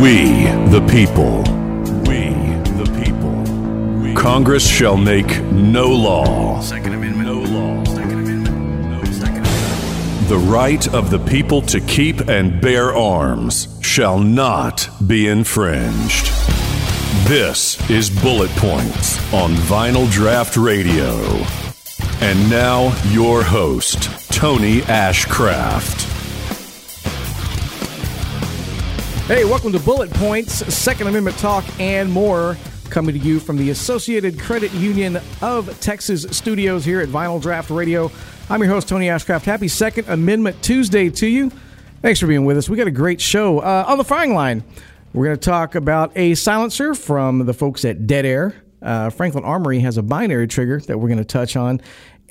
We, the people. We, the people. Congress shall make no law. Second Amendment. No law. Second Amendment. No Second Amendment. The right of the people to keep and bear arms shall not be infringed. This is Bullet Points on Vinyl Draught Radio. And now, your host, Tony Ashcraft. Hey, welcome to Bullet Points, Second Amendment talk, and more. Coming to you from the Associated Credit Union of Texas studios here at Vinyl Draught Radio. I'm your host, Tony Ashcraft. Happy Second Amendment Tuesday to you. Thanks for being with us. We got a great show. Uh, on the firing line, we're going to talk about a silencer from the folks at Dead Air. Uh, Franklin Armory has a binary trigger that we're going to touch on.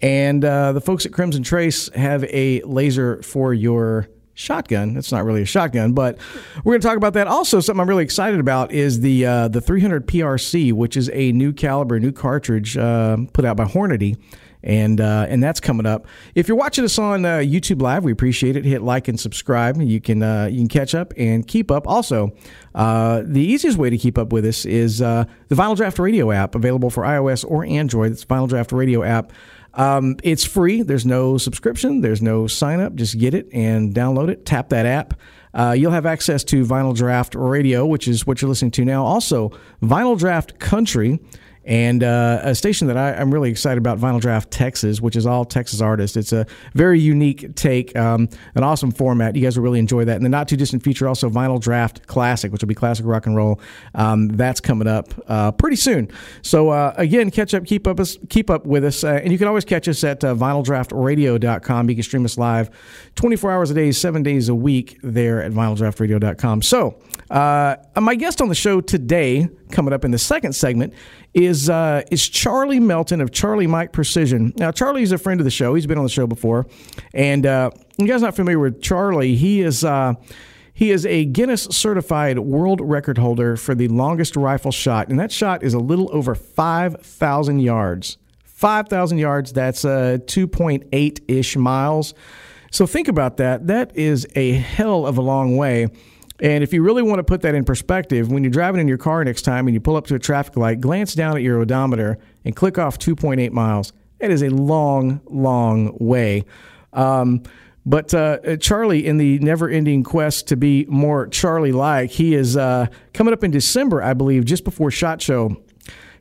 And uh, the folks at Crimson Trace have a laser for your shotgun. It's not really a shotgun, but we're going to talk about that. Also, something I'm really excited about is the uh, the 300 PRC, which is a new caliber, new cartridge uh, put out by Hornady. And uh, and that's coming up. If you're watching us on uh, YouTube Live, we appreciate it. Hit like and subscribe. You can uh, you can catch up and keep up. Also, uh, the easiest way to keep up with us is the Vinyl Draught Radio app, available for iOS or Android. It's Vinyl Draught Radio app. Um, it's free. There's no subscription. There's no sign up. Just get it and download it. Tap that app. Uh, you'll have access to Vinyl Draught Radio, which is what you're listening to now. Also, Vinyl Draught Country and uh, a station that I, am really excited about, Vinyl Draught Texas, which is all Texas artists. It's a very unique take, um, an awesome format. You guys will really enjoy that. And the not too distant future, also Vinyl Draught Classic, which will be classic rock and roll. Um, that's coming up uh, pretty soon. So uh, again, catch up, keep up, keep up with us, uh, and you can always catch us at uh, vinyldraughtradio.com. You can stream us live, 24 hours a day, seven days a week, there at vinyldraughtradio.com. So uh, my guest on the show today, coming up in the second segment, is uh, is Charlie Melton of Charlie Mike Precision. Now, Charlie's a friend of the show. He's been on the show before, and uh, you guys not familiar with Charlie? He is. Uh, he is a Guinness certified world record holder for the longest rifle shot, and that shot is a little over 5,000 yards. 5,000 yards, that's uh, 2.8 ish miles. So think about that. That is a hell of a long way. And if you really want to put that in perspective, when you're driving in your car next time and you pull up to a traffic light, glance down at your odometer and click off 2.8 miles. That is a long, long way. Um, but uh, Charlie, in the never ending quest to be more Charlie like, he is uh, coming up in December, I believe, just before SHOT Show.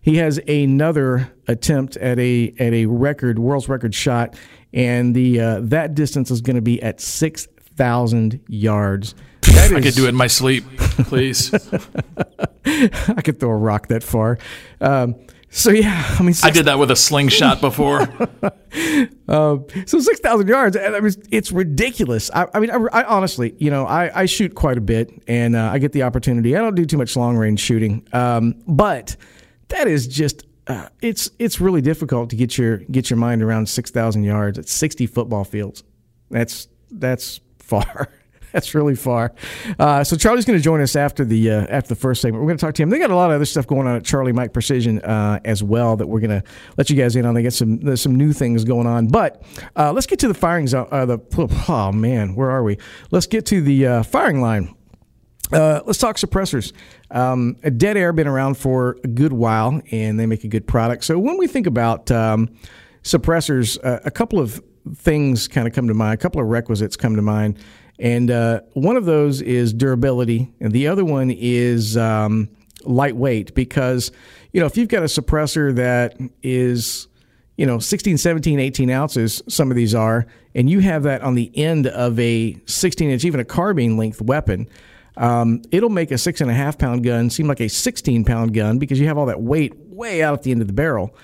He has another attempt at a at a record, world's record shot, and the uh, that distance is going to be at six thousand yards. That I is, could do it in my sleep, please. I could throw a rock that far. Um, so yeah, I mean, six, I did that with a slingshot before. uh, so six thousand yards, I mean, it's ridiculous. I, I mean, I, I, honestly, you know, I, I shoot quite a bit, and uh, I get the opportunity. I don't do too much long range shooting, um, but that is just. Uh, it's it's really difficult to get your get your mind around six thousand yards at sixty football fields. That's that's far. That's really far. Uh, so Charlie's going to join us after the uh, after the first segment. We're going to talk to him. They got a lot of other stuff going on at Charlie Mike Precision uh, as well that we're going to let you guys in on. They got some there's some new things going on. But uh, let's get to the firing zone. Uh, the oh man, where are we? Let's get to the uh, firing line. let's talk suppressors. Um, Dead Air been around for a good while, and they make a good product. So when we think about um, suppressors, a couple of things kind of come to mind. A couple of requisites come to mind. And uh, one of those is durability, and the other one is um, lightweight. Because, you know, if you've got a suppressor that is, you know, 16, 17, 18 ounces, some of these are, and you have that on the end of a 16 inch, even a carbine length weapon, um, it'll make a six and a half pound gun seem like a 16 pound gun because you have all that weight way out at the end of the barrel.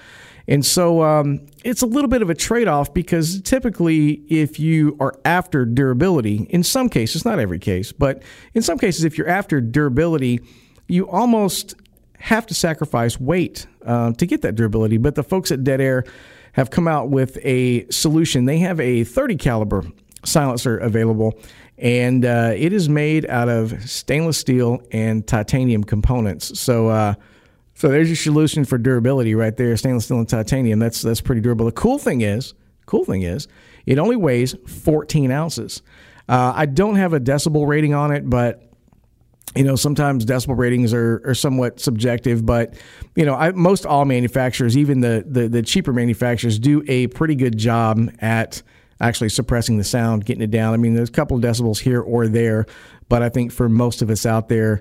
And so um, it's a little bit of a trade off because typically, if you are after durability, in some cases, not every case, but in some cases, if you're after durability, you almost have to sacrifice weight uh, to get that durability. But the folks at Dead Air have come out with a solution. They have a 30 caliber silencer available, and uh, it is made out of stainless steel and titanium components. So, uh, so there's your solution for durability right there, stainless steel and titanium. That's that's pretty durable. The cool thing is, cool thing is, it only weighs 14 ounces. Uh, I don't have a decibel rating on it, but you know sometimes decibel ratings are, are somewhat subjective but you know I, most all manufacturers even the, the the cheaper manufacturers do a pretty good job at actually suppressing the sound getting it down i mean there's a couple of decibels here or there but i think for most of us out there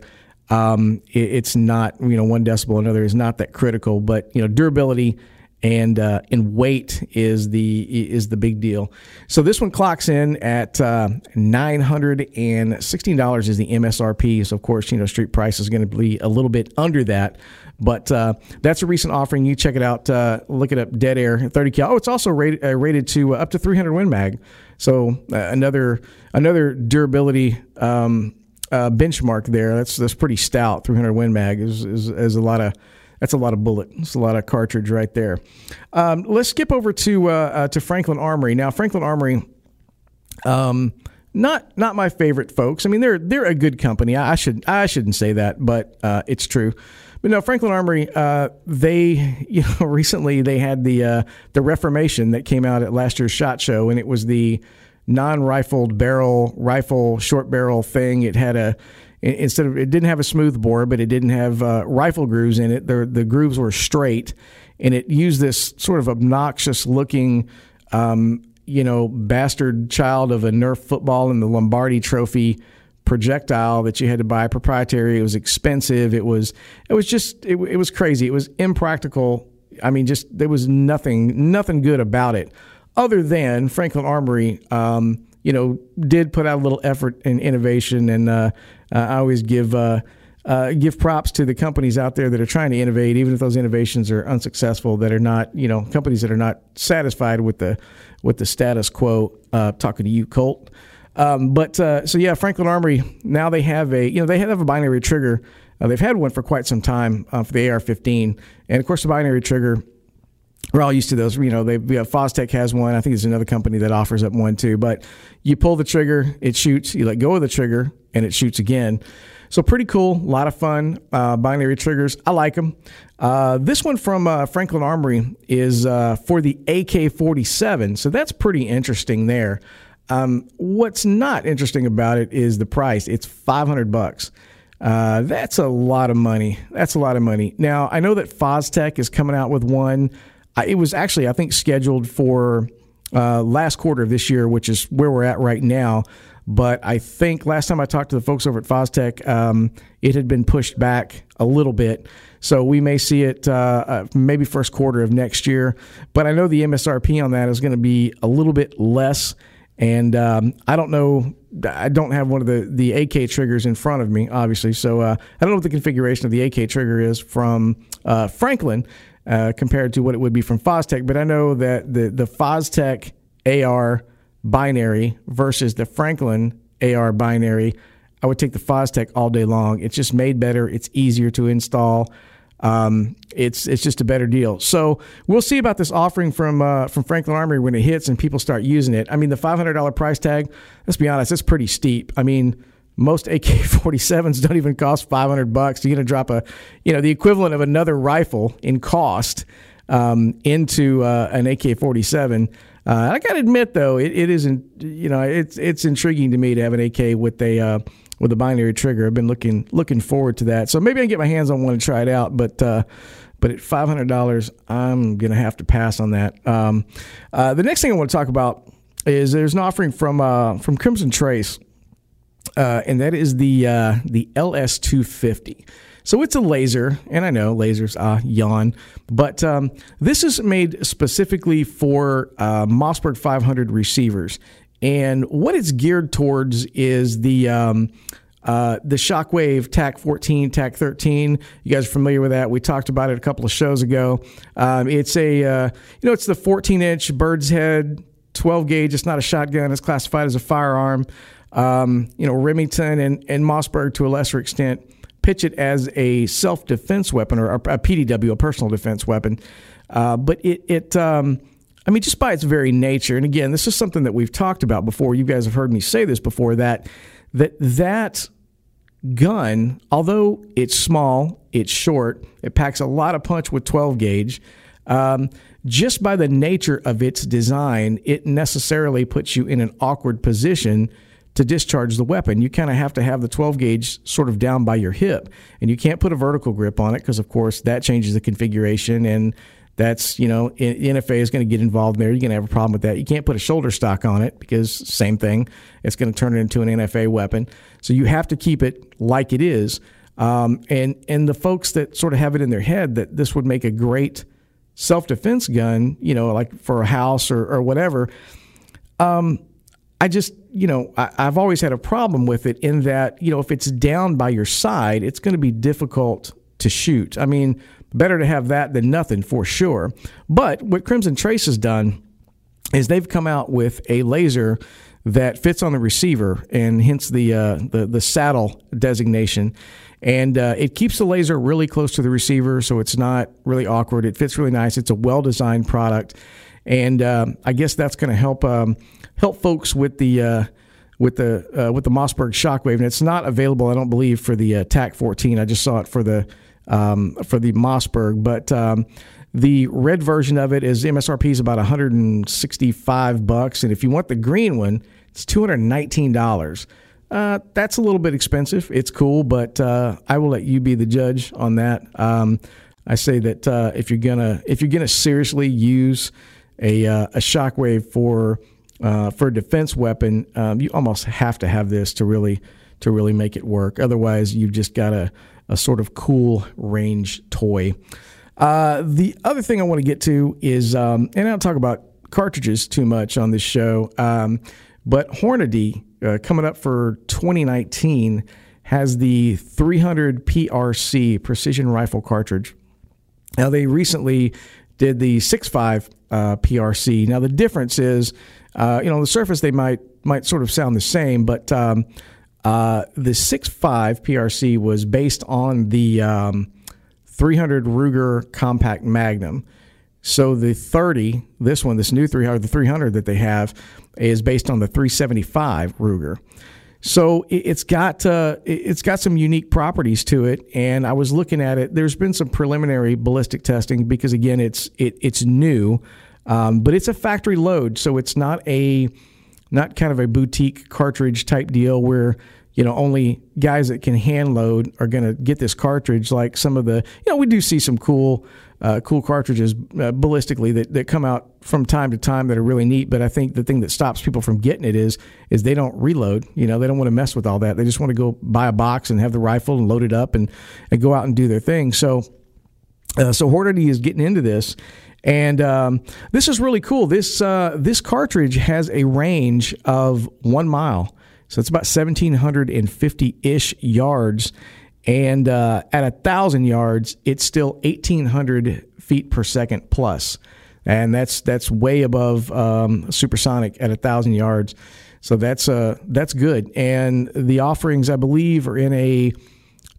um, it, it's not you know one decibel another is not that critical but you know durability and uh, and weight is the is the big deal. So this one clocks in at uh, nine hundred and sixteen dollars is the MSRP. So of course, you know, street price is going to be a little bit under that, but uh, that's a recent offering. You check it out. Uh, look it up. Dead Air thirty cal. Oh, it's also rated uh, rated to uh, up to three hundred Win Mag. So another another durability. Um, benchmark there. That's that's pretty stout. 300 Win Mag is, is, is a lot of that's a lot of bullet. It's a lot of cartridge right there. Um, let's skip over to uh, uh, to Franklin Armory now. Franklin Armory, um, not not my favorite folks. I mean, they're they're a good company. I, I should I shouldn't say that, but uh, it's true. But no, Franklin Armory, uh, they you know recently they had the uh, the Reformation that came out at last year's Shot Show, and it was the non-rifled barrel rifle short barrel thing. It had a instead of it didn't have a smooth bore, but it didn't have uh, rifle grooves in it. The the grooves were straight, and it used this sort of obnoxious looking, um, you know, bastard child of a Nerf football and the Lombardi Trophy projectile that you had to buy proprietary. It was expensive. It was it was just it, it was crazy. It was impractical. I mean, just there was nothing nothing good about it, other than Franklin Armory. Um, you know, did put out a little effort in innovation and uh, uh, I always give uh, uh, give props to the companies out there that are trying to innovate, even if those innovations are unsuccessful. That are not, you know, companies that are not satisfied with the with the status quo. Uh, talking to you, Colt. Um, but uh, so yeah, Franklin Armory now they have a you know they have a binary trigger. Uh, they've had one for quite some time for the AR-15, and of course the binary trigger. We're all used to those. You know, they yeah, Fostech has one. I think there's another company that offers up one too. But you pull the trigger, it shoots. You let go of the trigger, and it shoots again. So pretty cool, a lot of fun. Uh, binary triggers, I like them. Uh, this one from uh, Franklin Armory is uh, for the AK-47, so that's pretty interesting there. Um, what's not interesting about it is the price. It's 500 bucks. Uh, that's a lot of money. That's a lot of money. Now I know that Fostech is coming out with one. It was actually I think scheduled for uh, last quarter of this year, which is where we're at right now. But I think last time I talked to the folks over at Fostech, um, it had been pushed back a little bit. So we may see it uh, uh, maybe first quarter of next year. But I know the MSRP on that is going to be a little bit less. And um, I don't know. I don't have one of the, the AK triggers in front of me, obviously. So uh, I don't know what the configuration of the AK trigger is from uh, Franklin uh, compared to what it would be from Fostech. But I know that the the Fostech AR binary versus the Franklin AR binary, I would take the Fostech all day long. It's just made better. It's easier to install. Um, it's it's just a better deal. So we'll see about this offering from uh, from Franklin Armory when it hits and people start using it. I mean, the five hundred dollar price tag. Let's be honest, it's pretty steep. I mean, most AK-47s don't even cost 500 bucks. You're going to drop a, you know, the equivalent of another rifle in cost um, into uh, an AK-47. Uh, I got to admit, though, it, it isn't. You know, it's it's intriguing to me to have an AK with a uh, with a binary trigger. I've been looking looking forward to that. So maybe I can get my hands on one and try it out. But uh, but at five hundred dollars, I'm gonna have to pass on that. Um, uh, the next thing I want to talk about is there's an offering from uh, from Crimson Trace, uh, and that is the the LS250. So it's a laser, and I know lasers, ah, yawn, but um, this is made specifically for uh, Mossberg 500 receivers. And what it's geared towards is the um, uh, the Shockwave TAC 14, TAC 13. You guys are familiar with that? We talked about it a couple of shows ago. Um, it's a uh, you know it's the 14 inch bird's head 12 gauge. It's not a shotgun. It's classified as a firearm. Um, you know Remington and and Mossberg to a lesser extent pitch it as a self defense weapon or a PDW, a personal defense weapon. Uh, but it, it um, I mean, just by its very nature, and again, this is something that we've talked about before. You guys have heard me say this before that that that gun, although it's small, it's short, it packs a lot of punch with 12 gauge. Um, just by the nature of its design, it necessarily puts you in an awkward position to discharge the weapon. You kind of have to have the 12 gauge sort of down by your hip, and you can't put a vertical grip on it because, of course, that changes the configuration and that's you know NFA is going to get involved in there. You're going to have a problem with that. You can't put a shoulder stock on it because same thing. It's going to turn it into an NFA weapon. So you have to keep it like it is. Um, and and the folks that sort of have it in their head that this would make a great self defense gun, you know, like for a house or, or whatever. Um, I just, you know, I, have always had a problem with it in that, you know, if it's down by your side, it's going to be difficult to shoot. I mean, better to have that than nothing for sure. But what Crimson Trace has done is they've come out with a laser that fits on the receiver and hence the uh, the, the saddle designation. And uh, it keeps the laser really close to the receiver, so it's not really awkward. It fits really nice. It's a well designed product, and uh, I guess that's going to help um, help folks with the uh, with the uh, with the Mossberg Shockwave. And it's not available, I don't believe, for the uh, TAC 14. I just saw it for the um, for the Mossberg, but um, the red version of it is MSRP is about 165 bucks, and if you want the green one, it's 219 dollars. Uh, that's a little bit expensive. It's cool, but uh, I will let you be the judge on that. Um, I say that uh, if you're gonna if you're gonna seriously use a uh, a shockwave for uh, for a defense weapon, um, you almost have to have this to really to really make it work. Otherwise, you've just got a, a sort of cool range toy. Uh, the other thing I want to get to is, um, and I don't talk about cartridges too much on this show, um, but Hornady uh, coming up for 2019 has the 300 PRC precision rifle cartridge. Now they recently did the 6.5 uh, PRC. Now the difference is, uh, you know, on the surface they might might sort of sound the same, but um, uh, the 6.5 PRC was based on the um, 300 Ruger Compact Magnum. So the 30, this one, this new 300, the 300 that they have, is based on the 375 Ruger. So it's got uh, it's got some unique properties to it, and I was looking at it. There's been some preliminary ballistic testing because again, it's it, it's new, um, but it's a factory load, so it's not a not kind of a boutique cartridge type deal where you know only guys that can hand load are going to get this cartridge. Like some of the you know we do see some cool uh, cool cartridges uh, ballistically that, that come out from time to time that are really neat. But I think the thing that stops people from getting it is is they don't reload. You know, they don't want to mess with all that. They just want to go buy a box and have the rifle and load it up and, and go out and do their thing. So, uh, so Hornady is getting into this. And um, this is really cool. This uh, this cartridge has a range of one mile, so it's about seventeen hundred and fifty ish yards and uh, at a thousand yards, it's still 1,800 feet per second plus, and that's that's way above um, supersonic at a thousand yards. So that's uh that's good. And the offerings, I believe, are in a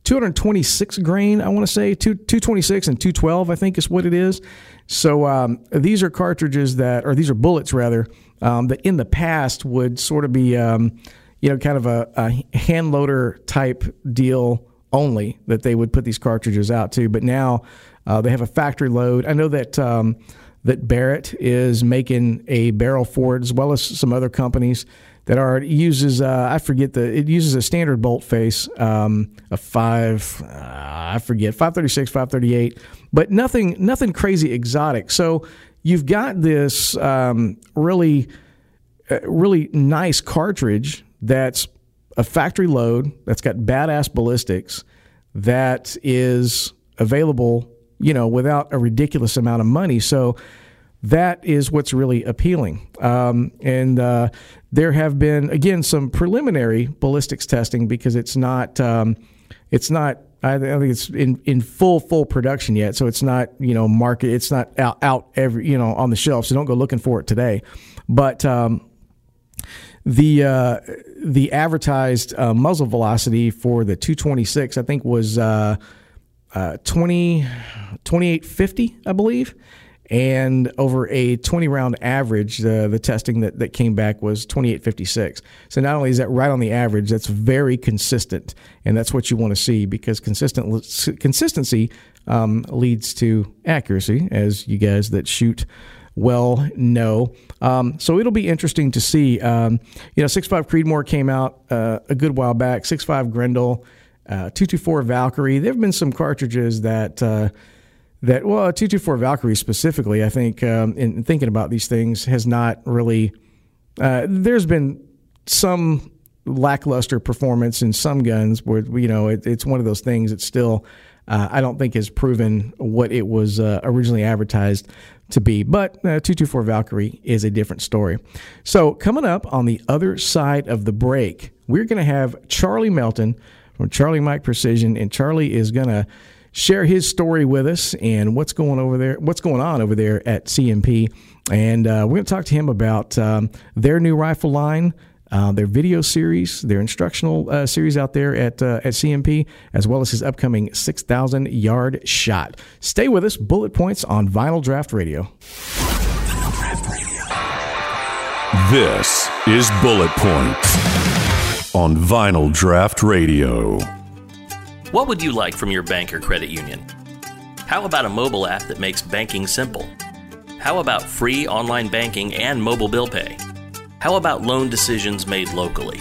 226 grain. I want to say two 226 and 212. I think is what it is. So um, these are cartridges that, or these are bullets rather, um, that in the past would sort of be, um, you know, kind of a, a hand loader type deal only that they would put these cartridges out to. But now uh, they have a factory load. I know that um, that Barrett is making a barrel for it, as well as some other companies that are uses. Uh, I forget the it uses a standard bolt face, um, a five. Uh, I forget five thirty six, five thirty eight, but nothing nothing crazy exotic. So you've got this um, really uh, really nice cartridge that's a factory load that's got badass ballistics that is available, you know, without a ridiculous amount of money. So that is what's really appealing. Um, and uh, there have been again some preliminary ballistics testing because it's not um, it's not I think it's in, in full full production yet, so it's not you know market it's not out, out every you know on the shelf. So don't go looking for it today. But um, the uh, the advertised uh, muzzle velocity for the 226, I think, was uh, uh, 20, 2850, I believe. And over a 20 round average, the, the testing that, that came back was 2856. So not only is that right on the average, that's very consistent. And that's what you want to see because consistent consistency um, leads to accuracy, as you guys that shoot well know. Um, so it'll be interesting to see. Um, you know, six five Creedmoor came out uh, a good while back. Six five Grendel, uh, 224 Valkyrie. There have been some cartridges that. Uh, that well, 224 Valkyrie specifically, I think, um, in thinking about these things, has not really. Uh, there's been some lackluster performance in some guns where you know it, it's one of those things that still uh, I don't think has proven what it was uh, originally advertised to be. But uh, 224 Valkyrie is a different story. So coming up on the other side of the break, we're going to have Charlie Melton from Charlie Mike Precision, and Charlie is going to share his story with us and what's going over there, what's going on over there at CMP, and uh, we're going to talk to him about um, their new rifle line. Uh, their video series, their instructional uh, series out there at uh, at CMP, as well as his upcoming 6,000 yard shot. Stay with us. Bullet points on Vinyl Draught Radio. This is Bullet Points on Vinyl Draught Radio. What would you like from your bank or credit union? How about a mobile app that makes banking simple? How about free online banking and mobile bill pay? How about loan decisions made locally?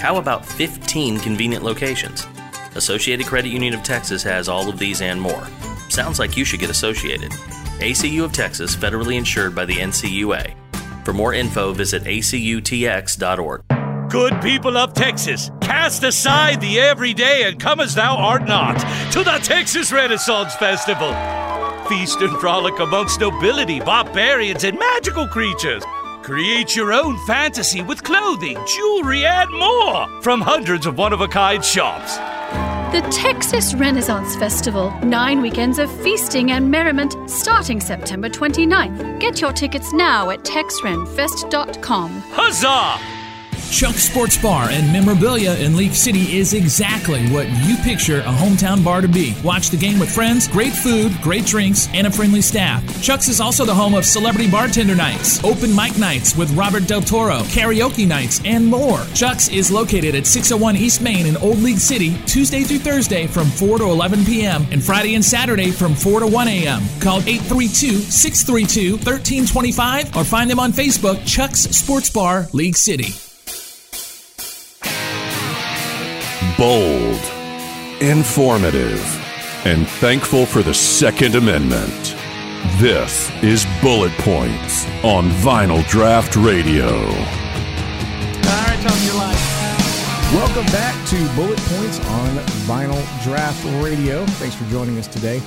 How about 15 convenient locations? Associated Credit Union of Texas has all of these and more. Sounds like you should get associated. ACU of Texas, federally insured by the NCUA. For more info, visit acutx.org. Good people of Texas, cast aside the everyday and come as thou art not to the Texas Renaissance Festival. Feast and frolic amongst nobility, barbarians, and magical creatures. Create your own fantasy with clothing, jewelry, and more from hundreds of one of a kind shops. The Texas Renaissance Festival. Nine weekends of feasting and merriment starting September 29th. Get your tickets now at texrenfest.com. Huzzah! Chuck's Sports Bar and memorabilia in League City is exactly what you picture a hometown bar to be. Watch the game with friends, great food, great drinks, and a friendly staff. Chuck's is also the home of celebrity bartender nights, open mic nights with Robert Del Toro, karaoke nights, and more. Chuck's is located at 601 East Main in Old League City, Tuesday through Thursday from 4 to 11 p.m. and Friday and Saturday from 4 to 1 a.m. Call 832 632 1325 or find them on Facebook, Chuck's Sports Bar, League City. Bold, informative, and thankful for the Second Amendment. This is Bullet Points on Vinyl Draught Radio. All right, Tom, you're live. Welcome back to Bullet Points on Vinyl Draught Radio. Thanks for joining us today.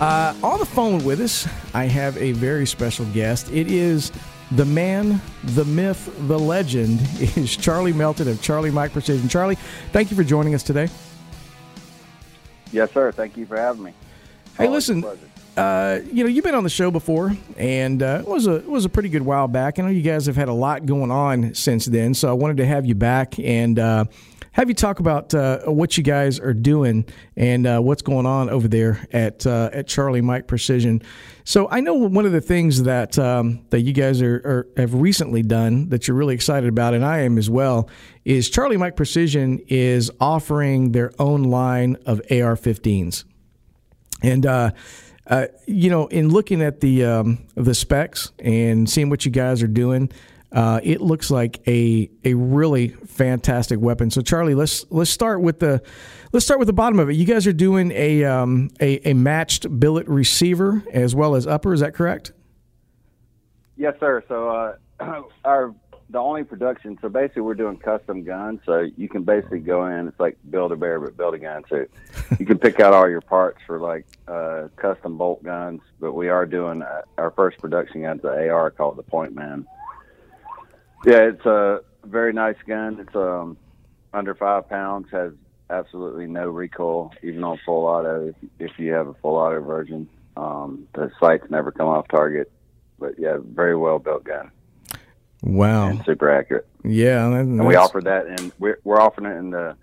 Uh, on the phone with us, I have a very special guest. It is the man, the myth, the legend is Charlie Melton of Charlie Mike Precision. Charlie, thank you for joining us today. Yes, sir. Thank you for having me. Hey, Always listen, uh, you know you've been on the show before, and uh, it was a it was a pretty good while back. I know you guys have had a lot going on since then, so I wanted to have you back and uh, have you talk about uh, what you guys are doing and uh, what's going on over there at uh, at Charlie Mike Precision. So I know one of the things that um, that you guys are, are have recently done that you're really excited about, and I am as well, is Charlie Mike Precision is offering their own line of AR-15s. And uh, uh, you know, in looking at the um, the specs and seeing what you guys are doing, uh, it looks like a a really fantastic weapon. So, Charlie, let's let's start with the let's start with the bottom of it. You guys are doing a um, a, a matched billet receiver as well as upper. Is that correct? Yes, sir. So uh, our the only production. So basically, we're doing custom guns. So you can basically go in. It's like build a bear, but build a gun. So you can pick out all your parts for like uh, custom bolt guns. But we are doing uh, our first production gun's the AR called the Point Man. Yeah, it's a very nice gun. It's um under five pounds. Has absolutely no recoil, even on full auto. If, if you have a full auto version, um, the sights never come off target. But yeah, very well built gun Wow. and super accurate. Yeah, that- And we offer that, and we're we're offering it in the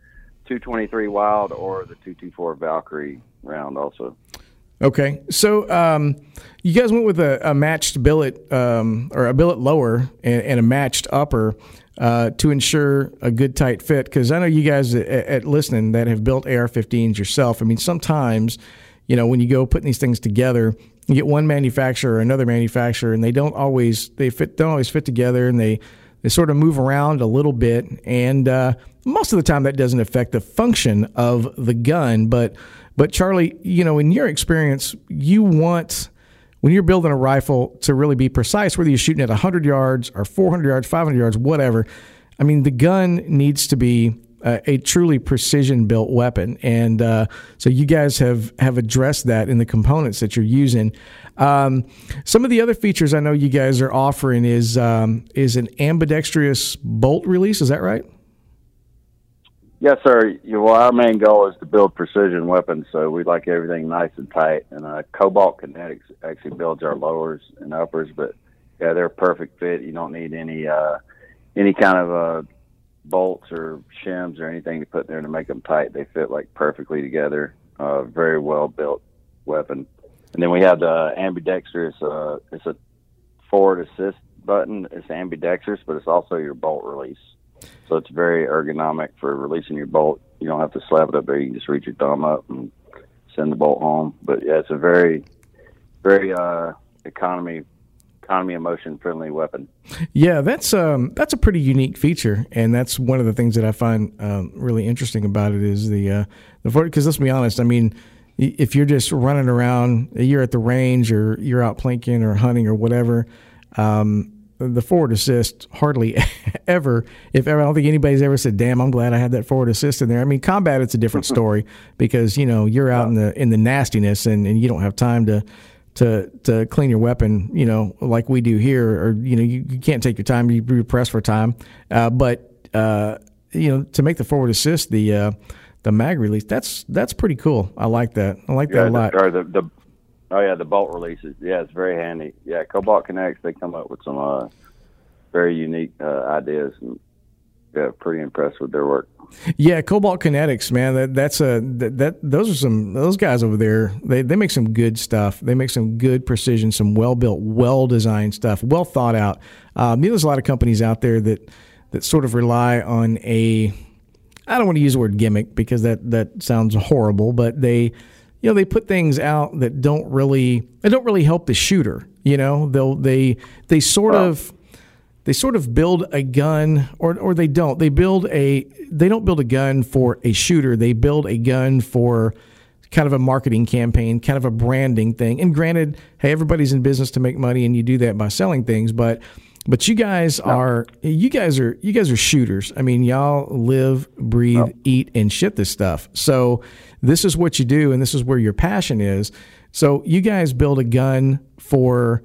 223 Wylde or the 224 Valkyrie round also. Okay, so um, you guys went with a, a matched billet um, or a billet lower and, and a matched upper uh, to ensure a good tight fit. Because I know you guys at, at listening that have built AR-15s yourself. I mean, sometimes you know when you go putting these things together, you get one manufacturer or another manufacturer, and they don't always they fit don't always fit together, and they they sort of move around a little bit, and uh, most of the time that doesn't affect the function of the gun. But but Charlie, you know, in your experience, you want when you're building a rifle to really be precise, whether you're shooting at 100 yards or 400 yards, 500 yards, whatever. I mean, the gun needs to be a truly precision built weapon, and uh, so you guys have have addressed that in the components that you're using. Um, some of the other features I know you guys are offering is um, is an ambidextrous bolt release. Is that right? Yes, sir. Well, our main goal is to build precision weapons, so we like everything nice and tight. And uh, Cobalt Kinetics actually builds our lowers and uppers, but yeah, they're a perfect fit. You don't need any uh, any kind of uh, bolts or shims or anything to put there to make them tight. They fit like perfectly together. Uh, very well built weapon. And then we have the ambidextrous. Uh, it's a forward assist button. It's ambidextrous, but it's also your bolt release. So it's very ergonomic for releasing your bolt. You don't have to slap it up there. You can just reach your thumb up and send the bolt home. But yeah, it's a very, very uh, economy, economy and motion friendly weapon. Yeah, that's um, that's a pretty unique feature, and that's one of the things that I find um, really interesting about it is the uh, the because let's be honest, I mean, if you're just running around, you're at the range or you're out plinking or hunting or whatever. Um, the forward assist hardly ever, if ever, I don't think anybody's ever said, "Damn, I'm glad I had that forward assist in there." I mean, combat it's a different story because you know you're out in the in the nastiness and, and you don't have time to to to clean your weapon, you know, like we do here, or you know, you, you can't take your time. You you press for time, uh, but uh, you know, to make the forward assist, the uh, the mag release, that's that's pretty cool. I like that. I like that a lot. Or the, the oh yeah, the bolt releases. Yeah, it's very handy. Yeah, Cobalt Kinetics they come up with some uh, very unique uh, ideas and yeah, pretty impressed with their work. Yeah, Cobalt Kinetics, man. That that's a that, that those are some those guys over there. They they make some good stuff. They make some good precision, some well built, well designed stuff, well thought out. Um, there's a lot of companies out there that that sort of rely on a. I don't want to use the word gimmick because that that sounds horrible, but they, you know, they put things out that don't really they don't really help the shooter. You know, they'll they they sort of they sort of build a gun or or they don't. They build a they don't build a gun for a shooter. They build a gun for kind of a marketing campaign kind of a branding thing. And granted hey everybody's in business to make money and you do that by selling things but but you guys are you guys are you guys are shooters i mean y'all live breathe eat and shit this stuff so this is what you do and this is where your passion is so you guys build a gun for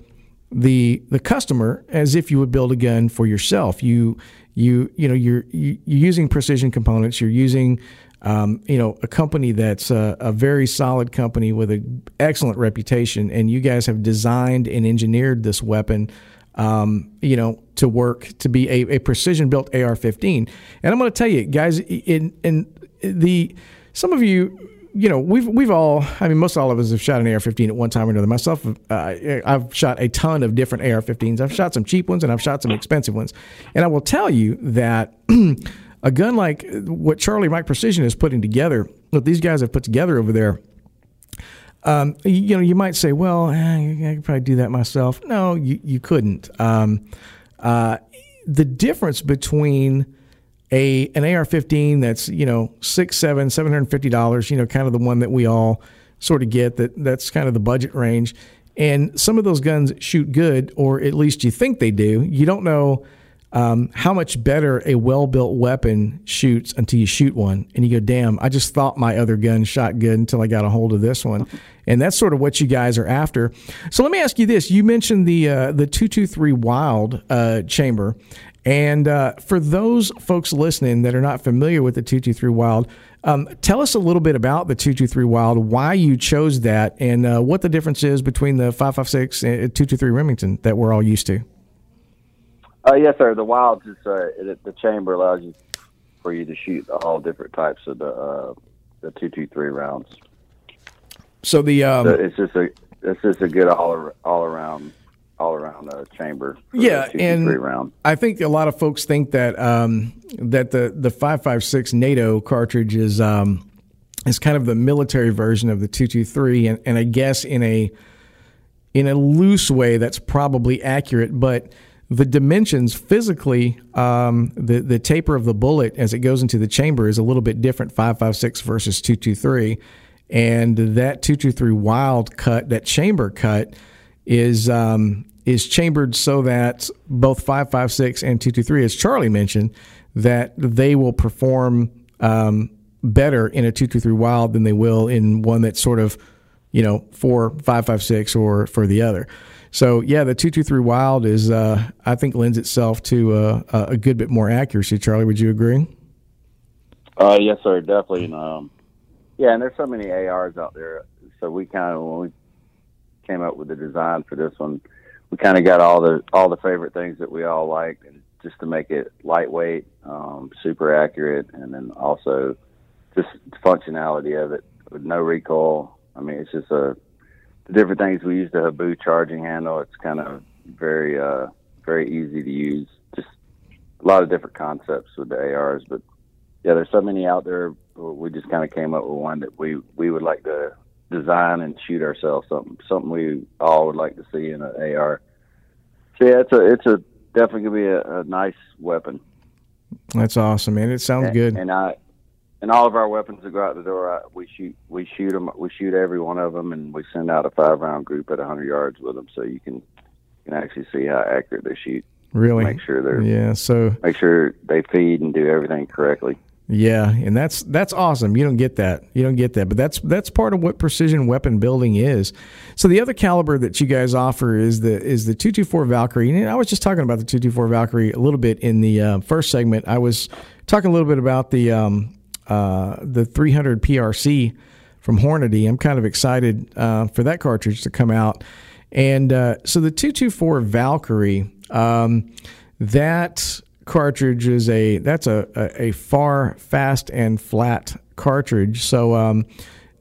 the the customer as if you would build a gun for yourself. You you you know you're you, you're using precision components. You're using um, you know a company that's a, a very solid company with an excellent reputation, and you guys have designed and engineered this weapon. Um, you know, to work to be a, a precision built AR-15, and I'm going to tell you, guys, in in the some of you you know, we've we've all, I mean, most all of us have shot an AR-15 at one time or another. Myself, uh, I've shot a ton of different AR-15s. I've shot some cheap ones and I've shot some expensive ones. And I will tell you that a gun like what Charlie Mike Precision is putting together, what these guys have put together over there. Um, you know, you might say, well, eh, I could probably do that myself. No, you, you couldn't. Um, uh, the difference between a an AR-15 that's you know six, seven, seven hundred fifty dollars. You know, kind of the one that we all sort of get. That that's kind of the budget range. And some of those guns shoot good, or at least you think they do. You don't know um, how much better a well-built weapon shoots until you shoot one, and you go, "Damn! I just thought my other gun shot good until I got a hold of this one." And that's sort of what you guys are after. So let me ask you this: You mentioned the uh, the two two three Wylde uh, chamber, and uh, for those folks listening that are not familiar with the 223 Wylde, um, tell us a little bit about the 223 Wylde, why you chose that, and uh, what the difference is between the 556 and 223 Remington that we're all used to. Uh, yes, sir. The Wylde is uh, it, the chamber allows you for you to shoot all different types of the uh, the two two three rounds. So the um, So it's just a it's just a good all all around all around uh, chamber. for the Yeah, 223 and round. I think a lot of folks think that um, that the the five five six NATO cartridge is um, is kind of the military version of the two two three, and and I guess in a in a loose way, that's probably accurate, but the dimensions physically, um, the the taper of the bullet as it goes into the chamber is a little bit different. Five five six versus two two three, and that two two three wylde cut, that chamber cut, is um, is chambered so that both five five six and two two three, as Charlie mentioned, that they will perform um, better in a two two three wylde than they will in one that's sort of you know four five five six or for the other. So yeah, the two two three wylde is uh, I think lends itself to uh, a good bit more accuracy. Charlie, would you agree? Uh, yes, sir, definitely. And, um, yeah, and there's so many ARs out there. So we kind of when we came up with the design for this one, we kind of got all the all the favorite things that we all like, and just to make it lightweight, um, super accurate, and then also just functionality of it with no recoil. I mean, it's just a the different things we use the Habu charging handle. It's kind of very uh, very easy to use. Just a lot of different concepts with the ARs, but yeah, there's so many out there. We just kind of came up with one that we we would like to design and shoot ourselves. Something something we all would like to see in an AR. So yeah, it's a it's a definitely gonna be a, a nice weapon. That's awesome, man. It sounds and, good. And I and all of our weapons that go out the door, I, we shoot we shoot them we shoot every one of them, and we send out a five round group at 100 yards with them, so you can you can actually see how accurate they shoot. Really, make sure they're yeah. So make sure they feed and do everything correctly. Yeah, and that's that's awesome. You don't get that. You don't get that, but that's that's part of what precision weapon building is. So the other caliber that you guys offer is the is the 224 Valkyrie. And I was just talking about the 224 Valkyrie a little bit in the uh, first segment. I was talking a little bit about the um, uh, the 300 PRC from Hornady. I'm kind of excited uh, for that cartridge to come out. And uh, so the 224 Valkyrie, um, that cartridge is a that's a, a, a far fast and flat cartridge. So um,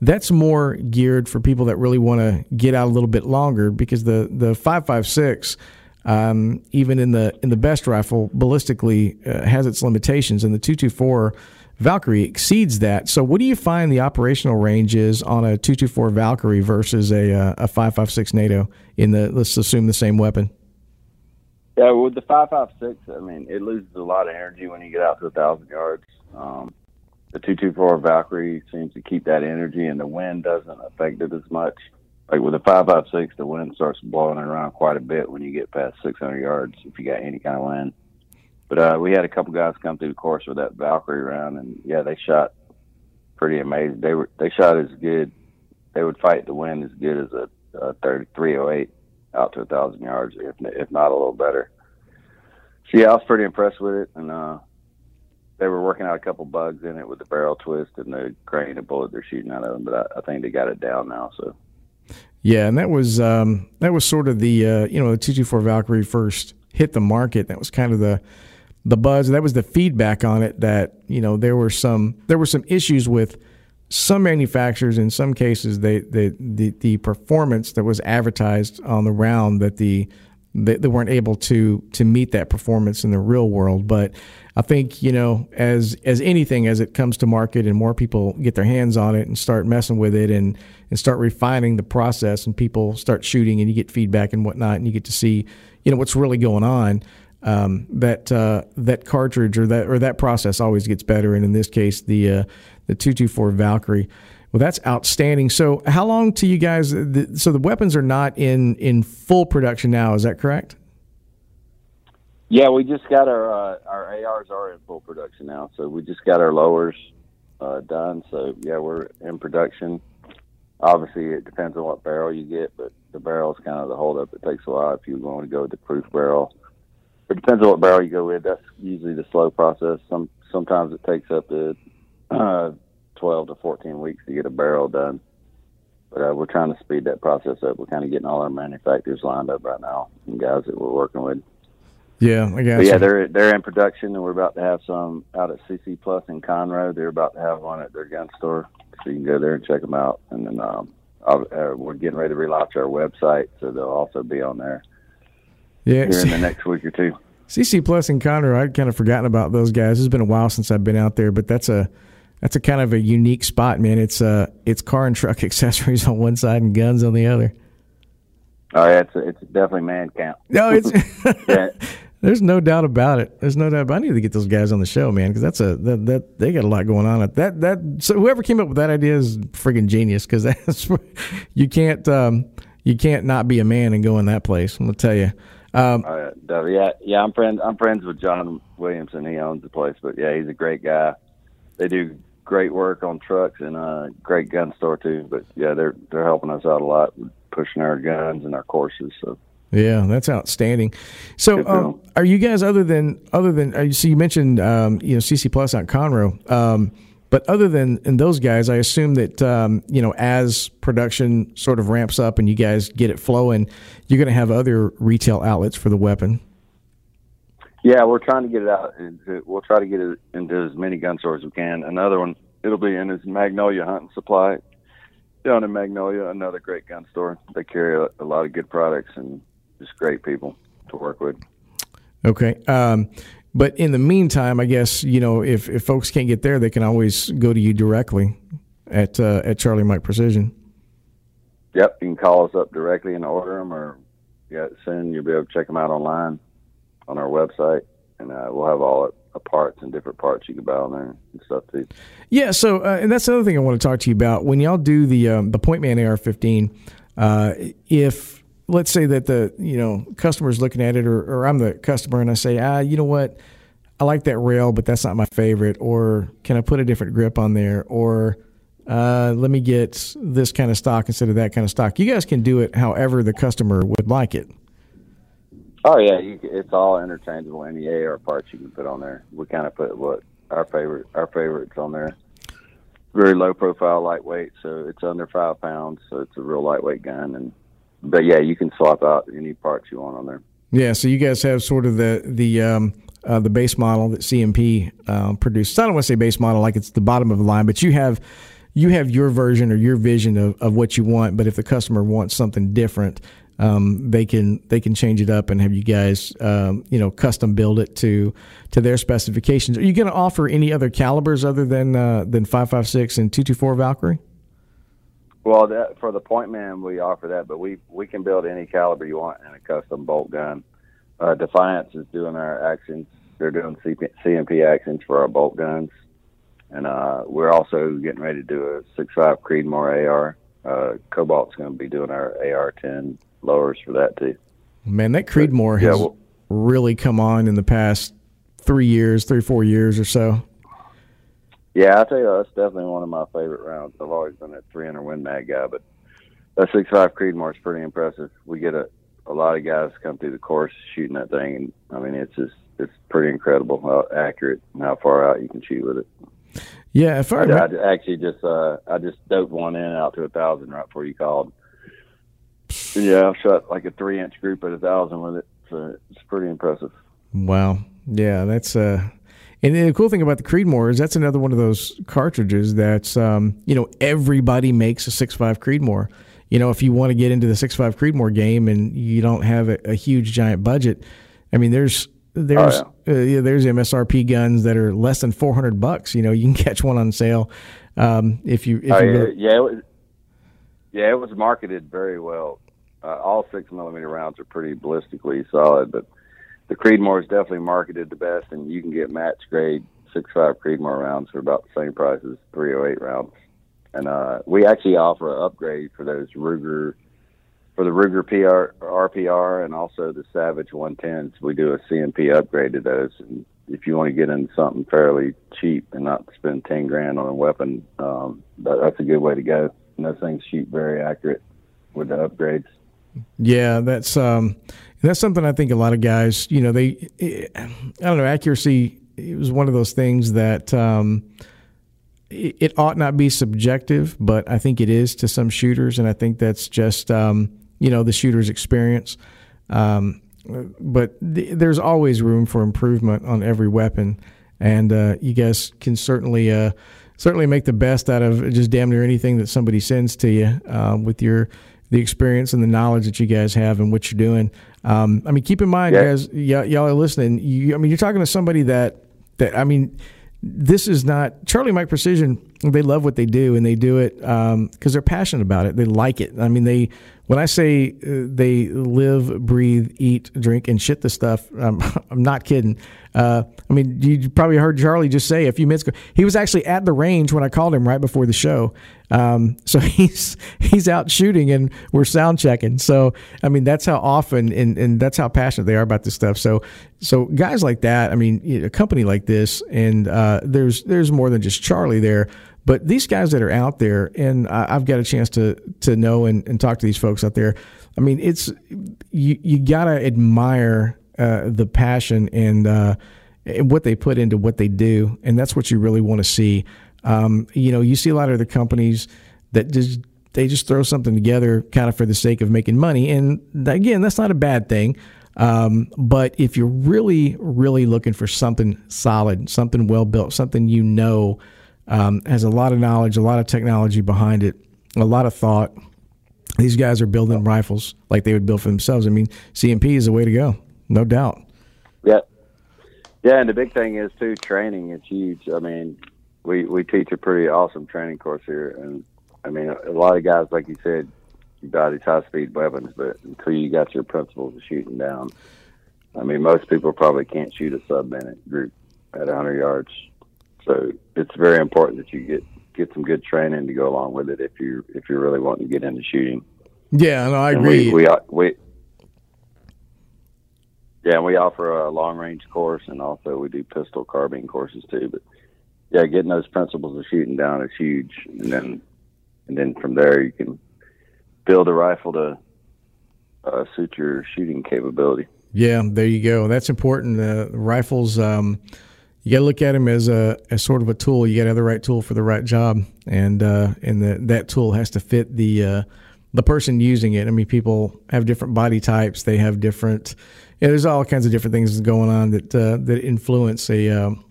that's more geared for people that really want to get out a little bit longer because the the 556 um, even in the in the best rifle ballistically uh, has its limitations and the 224 Valkyrie exceeds that. So, what do you find the operational range is on a 224 Valkyrie versus a uh, a 556 NATO in the let's assume the same weapon? Yeah, with the 556, I mean, it loses a lot of energy when you get out to a thousand yards. Um, the 224 Valkyrie seems to keep that energy, and the wind doesn't affect it as much. Like with the 556, the wind starts blowing around quite a bit when you get past 600 yards if you got any kind of wind. But uh, we had a couple guys come through the course with that Valkyrie round, and yeah, they shot pretty amazing. They were they shot as good. They would fight the wind as good as a, a 3308 out to a thousand yards, if if not a little better. So yeah, I was pretty impressed with it, and uh, they were working out a couple bugs in it with the barrel twist and the grain of bullet they're shooting out of them. But I, I think they got it down now. So yeah, and that was um, that was sort of the uh, you know the two two four Valkyrie first hit the market. That was kind of the the buzz. That was the feedback on it that you know there were some there were some issues with some manufacturers. In some cases, they, they the the performance that was advertised on the round that the they, they weren't able to to meet that performance in the real world. But I think you know as as anything as it comes to market and more people get their hands on it and start messing with it and and start refining the process and people start shooting and you get feedback and whatnot and you get to see you know what's really going on um, that uh, that cartridge or that or that process always gets better. And in this case, the uh, the two two four Valkyrie. Well, that's outstanding. So, how long to you guys? The, so the weapons are not in in full production now. Is that correct? Yeah, we just got our uh, our ARs are in full production now. So we just got our lowers uh, done. So yeah, we're in production. Obviously, it depends on what barrel you get, but the barrel is kind of the holdup. It takes a while if you want to go with the proof barrel it depends on what barrel you go with. That's usually the slow process. Some sometimes it takes up to uh, 12 to 14 weeks to get a barrel done. But uh, we're trying to speed that process up. We're kind of getting all our manufacturers lined up right now and guys that we're working with. Yeah, I guess. yeah, they're they're in production, and we're about to have some out at CC Plus in Conroe. They're about to have one at their gun store, so you can go there and check them out. And then um, uh, we're getting ready to relaunch our website, so they'll also be on there yeah, here in the next week or two. CC Plus and Conroe, I'd kind of forgotten about those guys. It's been a while since I've been out there, but that's a that's a kind of a unique spot, man. It's uh it's car and truck accessories on one side and guns on the other. Oh, yeah, it's it's definitely man count. No, it's Yeah. there's no doubt about it. There's no doubt. About I need to get those guys on the show, man, because that's a that, that they got a lot going on. That that so whoever came up with that idea is friggin' genius because that's you can't um, you can't not be a man and go in that place. I'm gonna tell you. Um, yeah, yeah. I'm friends. I'm friends with John Williamson. He owns the place, but yeah, he's a great guy. They do great work on trucks and uh, great gun store too. But yeah, they're they're helping us out a lot, with pushing our guns and our courses. So Yeah, that's outstanding. So, um, are you guys other than other than uh, so you mentioned um, you know CC Plus out Conroe, um, but other than and those guys, I assume that um, you know as production sort of ramps up and you guys get it flowing, you're going to have other retail outlets for the weapon. yeah, we're trying to get it out. We'll try to get it into as many gun stores as we can. Another one, it'll be in his Magnolia Hunting Supply down in Magnolia. Another great gun store. They carry a, a lot of good products and just great people to work with. Okay. Um, but in the meantime, I guess you know if, if folks can't get there, they can always go to you directly at uh, at Charlie Mike Precision. Yep, you can call us up directly and order them, or yeah, soon you'll be able to check them out online on our website, and uh, we'll have all the parts and different parts you can buy on there and stuff too. Yeah, so uh, and that's another thing I want to talk to you about. When y'all do the um, the Point Man AR-15, uh, if let's say that the you know customer's looking at it, or, or I'm the customer and I say, ah, you know what, I like that rail, but that's not my favorite, or can I put a different grip on there, or uh, let me get this kind of stock instead of that kind of stock. You guys can do it however the customer would like it. Oh yeah, you, it's all interchangeable. Any AR parts you can put on there. We kind of put what our favorite our favorites on there. Very low profile, lightweight, so it's under five pounds, so it's a real lightweight gun. And but yeah, you can swap out any parts you want on there. Yeah, so you guys have sort of the the um, uh, the base model that CMP um, produces. I don't want to say base model like it's the bottom of the line, but you have you have your version or your vision of, of what you want. But if the customer wants something different, um, they can they can change it up and have you guys um, you know custom build it to to their specifications. Are you going to offer any other calibers other than uh, than five five six and two two four Valkyrie? Well, that, for the point man, we offer that, but we we can build any caliber you want in a custom bolt gun. Uh, Defiance is doing our actions; they're doing CP, CMP actions for our bolt guns, and uh, we're also getting ready to do a 6.5 Creedmoor AR. Uh, Cobalt's going to be doing our AR-10 lowers for that too. Man, that Creedmoor Yeah, has well- really come on in the past three years, three four years or so. Yeah, I tell you, that's definitely one of my favorite rounds. I've always been a 300 Win Mag guy, but that 6.5 Creedmoor is pretty impressive. We get a, a lot of guys come through the course shooting that thing, and I mean, it's just it's pretty incredible how accurate and how far out you can shoot with it. Yeah, if I, I, I actually just uh, I just doped one in out to a thousand right before you called. Yeah, I shot like a three inch group at a thousand with it, so it's pretty impressive. Wow. Yeah, that's uh and the cool thing about the Creedmoor is that's another one of those cartridges that's um, you know, everybody makes a 6.5 Creedmoor. You know, if you want to get into the 6.5 Creedmoor game and you don't have a, a huge giant budget, I mean, there's there's Oh, uh, yeah, there's MSRP guns that are less than 400 bucks. You know, you can catch one on sale um, if you if Oh, you yeah, yeah, it was, yeah, it was marketed very well. Uh, all six millimeter rounds are pretty ballistically solid, but the Creedmoor is definitely marketed the best, and you can get match grade six five Creedmoor rounds for about the same price as 308 rounds. And uh, we actually offer an upgrade for those Ruger, for the Ruger PR, RPR, and also the Savage 110s. We do a CMP upgrade to those, and if you want to get into something fairly cheap and not spend 10 grand on a weapon, um, that, that's a good way to go. And those things shoot very accurate with the upgrades. Yeah, that's um, that's something I think a lot of guys, you know, they, I don't know, accuracy. It was one of those things that um, it, it ought not be subjective, but I think it is to some shooters, and I think that's just um, you know the shooter's experience. Um, but th- there's always room for improvement on every weapon, and uh, you guys can certainly uh, certainly make the best out of just damn near anything that somebody sends to you uh, with your the experience and the knowledge that you guys have and what you're doing. Um, I mean, keep in mind, Yeah. guys, y- y'all are listening. You, I mean, you're talking to somebody that that I mean, this is not Charlie Mike Precision they love what they do, and they do it because they're passionate about it. They like it. I mean, they when I say uh, they live, breathe, eat, drink, and shit the stuff, um, I'm not kidding. Uh, I mean, you probably heard Charlie just say a few minutes ago. He was actually at the range when I called him right before the show. Um, so he's he's out shooting and we're sound checking. So I mean, that's how often and, and that's how passionate they are about this stuff. So so guys like that. I mean, a company like this, and uh, there's there's more than just Charlie there. But these guys that are out there, and I've got a chance to to know and, and talk to these folks out there. I mean, it's you you gotta admire uh, the passion and uh, what they put into what they do, and that's what you really want to see. Um, you know, you see a lot of the companies that just they just throw something together kind of for the sake of making money, and again, that's not a bad thing. Um, but if you're really, really looking for something solid, something well built, something you know um, has a lot of knowledge, a lot of technology behind it, a lot of thought. These guys are building rifles like they would build for themselves. I mean, CMP is the way to go, no doubt. Yeah, yeah, and the big thing is too training. It's huge. I mean, we we teach a pretty awesome training course here, and I mean, a lot of guys, like you said, you got these high speed weapons, but until you got your principles of shooting down, I mean, most people probably can't shoot a sub minute group at 100 yards. So it's very important that you get get some good training to go along with it if you if you're really wanting to get into shooting. Yeah, no, I And agree. We, we we yeah, and we offer a long range course, and also we do pistol carbine courses too. But yeah, getting those principles of shooting down is huge, and then and then from there you can build a rifle to uh, suit your shooting capability. Yeah, there you go. That's important. Uh, rifles, um, you got to look at them as a as sort of a tool. You got to have the right tool for the right job, and uh, and the, that tool has to fit the uh, the person using it. I mean, people have different body types. They have different. Yeah, there's all kinds of different things going on that uh, that influence a um,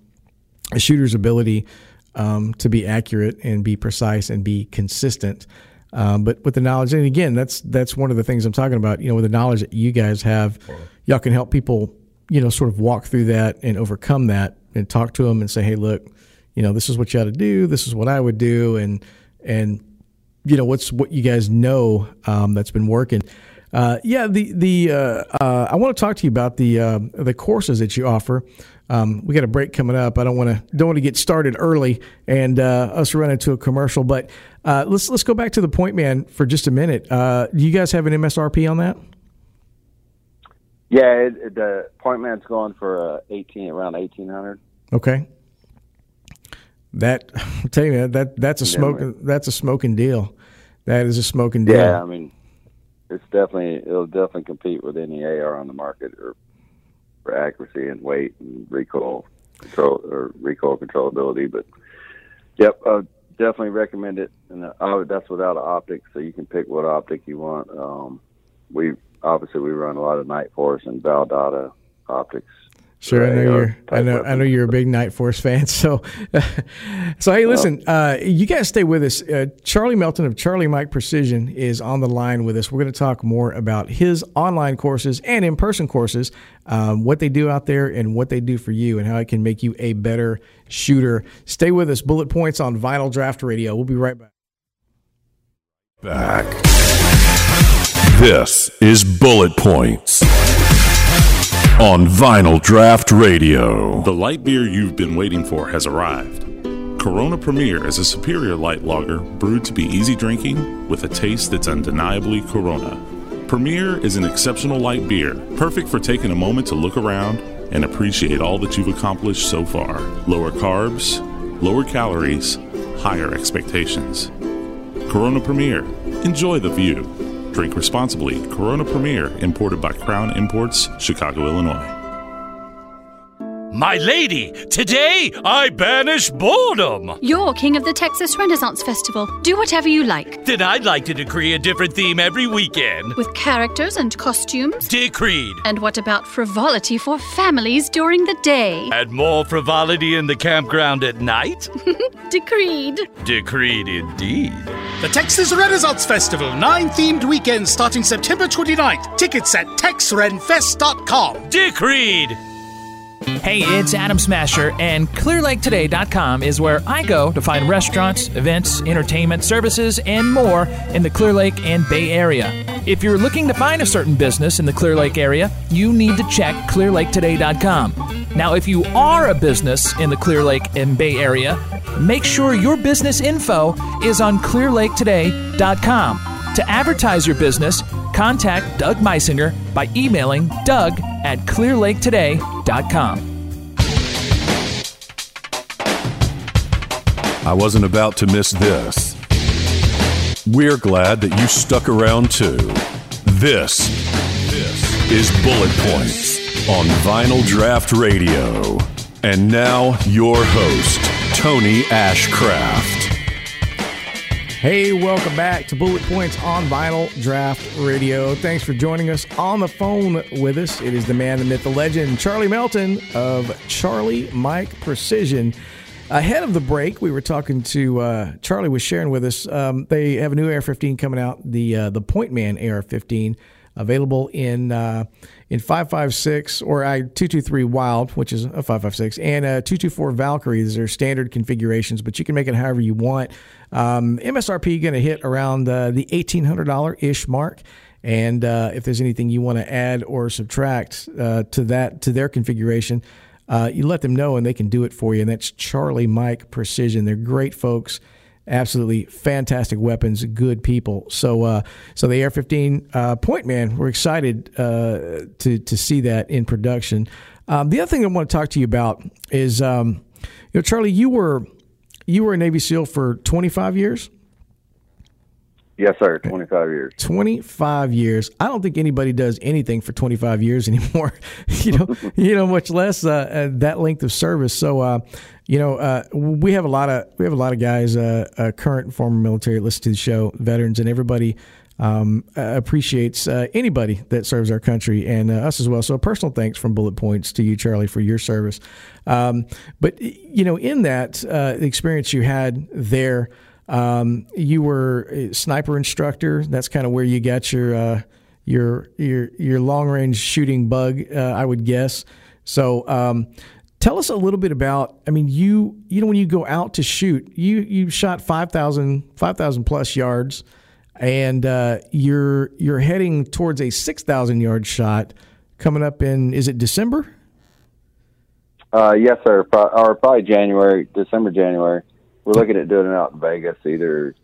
a shooter's ability um, to be accurate and be precise and be consistent. Um, but with the knowledge, and again, that's that's one of the things I'm talking about. You know, with the knowledge that you guys have, y'all can help people, you know, sort of walk through that and overcome that, and talk to them and say, hey, look, you know, this is what you got to do. This is what I would do, and and you know, what's what you guys know um, that's been working. Uh, yeah, the the uh, uh, I want to talk to you about the uh, the courses that you offer. Um, we got a break coming up. I don't want to don't want to get started early and uh, us run into a commercial. But uh, let's let's go back to the point man for just a minute. Uh, do you guys have an MSRP on that? Yeah, it, it, the point man's going for uh, eighteen around eighteen hundred. Okay. That I'll tell you that that's a smoking that's a smoking deal. That is a smoking deal. Yeah, I mean, it's definitely it'll definitely compete with any AR on the market or for accuracy and weight and recoil control or recoil controllability. But yep, I would definitely recommend it. And uh, I would, that's without an optic, so you can pick what optic you want. Um, we obviously we run a lot of Nightforce and Valdada optics. Sure, I know you're. I type know. I know you're a big Nightforce fan. So, so hey, listen. Uh, you guys stay with us. Uh, Charlie Melton of Charlie Mike Precision is on the line with us. We're going to talk more about his online courses and in-person courses, um, what they do out there, and what they do for you, and how it can make you a better shooter. Stay with us. Bullet points on Vinyl Draught Radio. We'll be right back. Back. This is Bullet Points on Vinyl Draught Radio. The light beer you've been waiting for has arrived. Corona Premier is a superior light lager brewed to be easy drinking with a taste that's undeniably Corona. Premier is an exceptional light beer, perfect for taking a moment to look around and appreciate all that you've accomplished so far. Lower carbs, lower calories, higher expectations. Corona Premier. Enjoy the view. Drink responsibly. Corona Premier, imported by Crown Imports, Chicago, Illinois. My lady, today I banish boredom. You're king of the Texas Renaissance Festival. Do whatever you like. Then I'd like to decree a different theme every weekend. With characters and costumes. Decreed. And what about frivolity for families during the day? And more frivolity in the campground at night? Decreed. Decreed indeed. The Texas Renaissance Festival, nine themed weekends starting September 29th. Tickets at texrenfest.com. Decreed. Hey, it's Adam Smasher, and ClearLakeToday.com is where I go to find restaurants, events, entertainment, services, and more in the Clear Lake and Bay Area. If you're looking to find a certain business in the Clear Lake area, you need to check ClearLakeToday.com. Now, if you are a business in the Clear Lake and Bay Area, make sure your business info is on ClearLakeToday.com. To advertise your business, contact Doug Meisinger by emailing doug at clearlaketoday.com. I wasn't about to miss this. We're glad that you stuck around too. This, this is Bullet Points on Vinyl Draught Radio. And now, your host, Tony Ashcraft. Hey, welcome back to Bullet Points on Vinyl Draught Radio. Thanks for joining us on the phone with us. It is the man, the myth, the legend, Charlie Melton of Charlie Mike Precision. Ahead of the break, we were talking to uh, Charlie was sharing with us. Um, they have a new AR-15 coming out, the uh, the Point Man AR-15, available in uh, in 556 or I 223 Wylde, which is a 556, and a 224 Valkyrie. These are standard configurations, but you can make it however you want. Um, MSRP going to hit around uh, the $1,800 ish mark. And uh, if there's anything you want to add or subtract uh, to that to their configuration, uh, you let them know and they can do it for you. And that's Charlie Mike Precision. They're great folks, absolutely fantastic weapons, good people. So, uh, so the AR-15 uh, Point Man, we're excited uh, to to see that in production. Um, the other thing I want to talk to you about is, um, you know, Charlie, you were you were a Navy SEAL for 25 years. Yes, sir. 25 years. 25 years. I don't think anybody does anything for 25 years anymore. you know, you know, much less uh, uh, that length of service. So, uh, you know, uh, we have a lot of we have a lot of guys, uh, uh, current and former military, listen to the show, veterans, and everybody um, appreciates anybody that serves our country and us as well. So, a personal thanks from Bullet Points to you, Charlie, for your service. Um, but you know, in that experience you had there. Um, you were a sniper instructor. That's kind of where you got your uh, your your your long range shooting bug, uh, I would guess. So, um, tell us a little bit about. I mean, you you know when you go out to shoot, you you shot 5,000 5, plus yards, and uh, you're you're heading towards a six thousand yard shot coming up in. Is it December? Uh, yes, sir. Pro- or probably January, December, January we're looking at doing it out in Vegas, either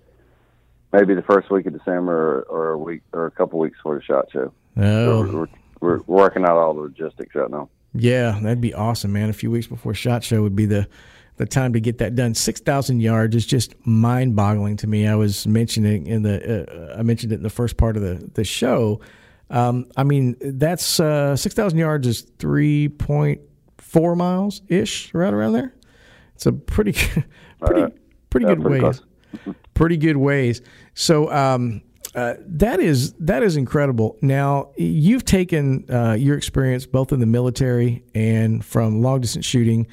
maybe the first week of December or, or a week or a couple weeks before the shot show. Oh. So we're, we're, working out all the logistics right now. Yeah, that'd be awesome, man. A few weeks before shot show would be the the time to get that done. Six thousand yards is just mind boggling to me. I was mentioning in the uh, I mentioned it in the first part of the the show. Um, I mean, that's uh, six thousand yards is three point four miles ish, right around there. It's a pretty pretty Uh, pretty yeah, good pretty ways. pretty good ways. So um, uh, that is that is incredible. Now you've taken uh, your experience both in the military and from long distance shooting,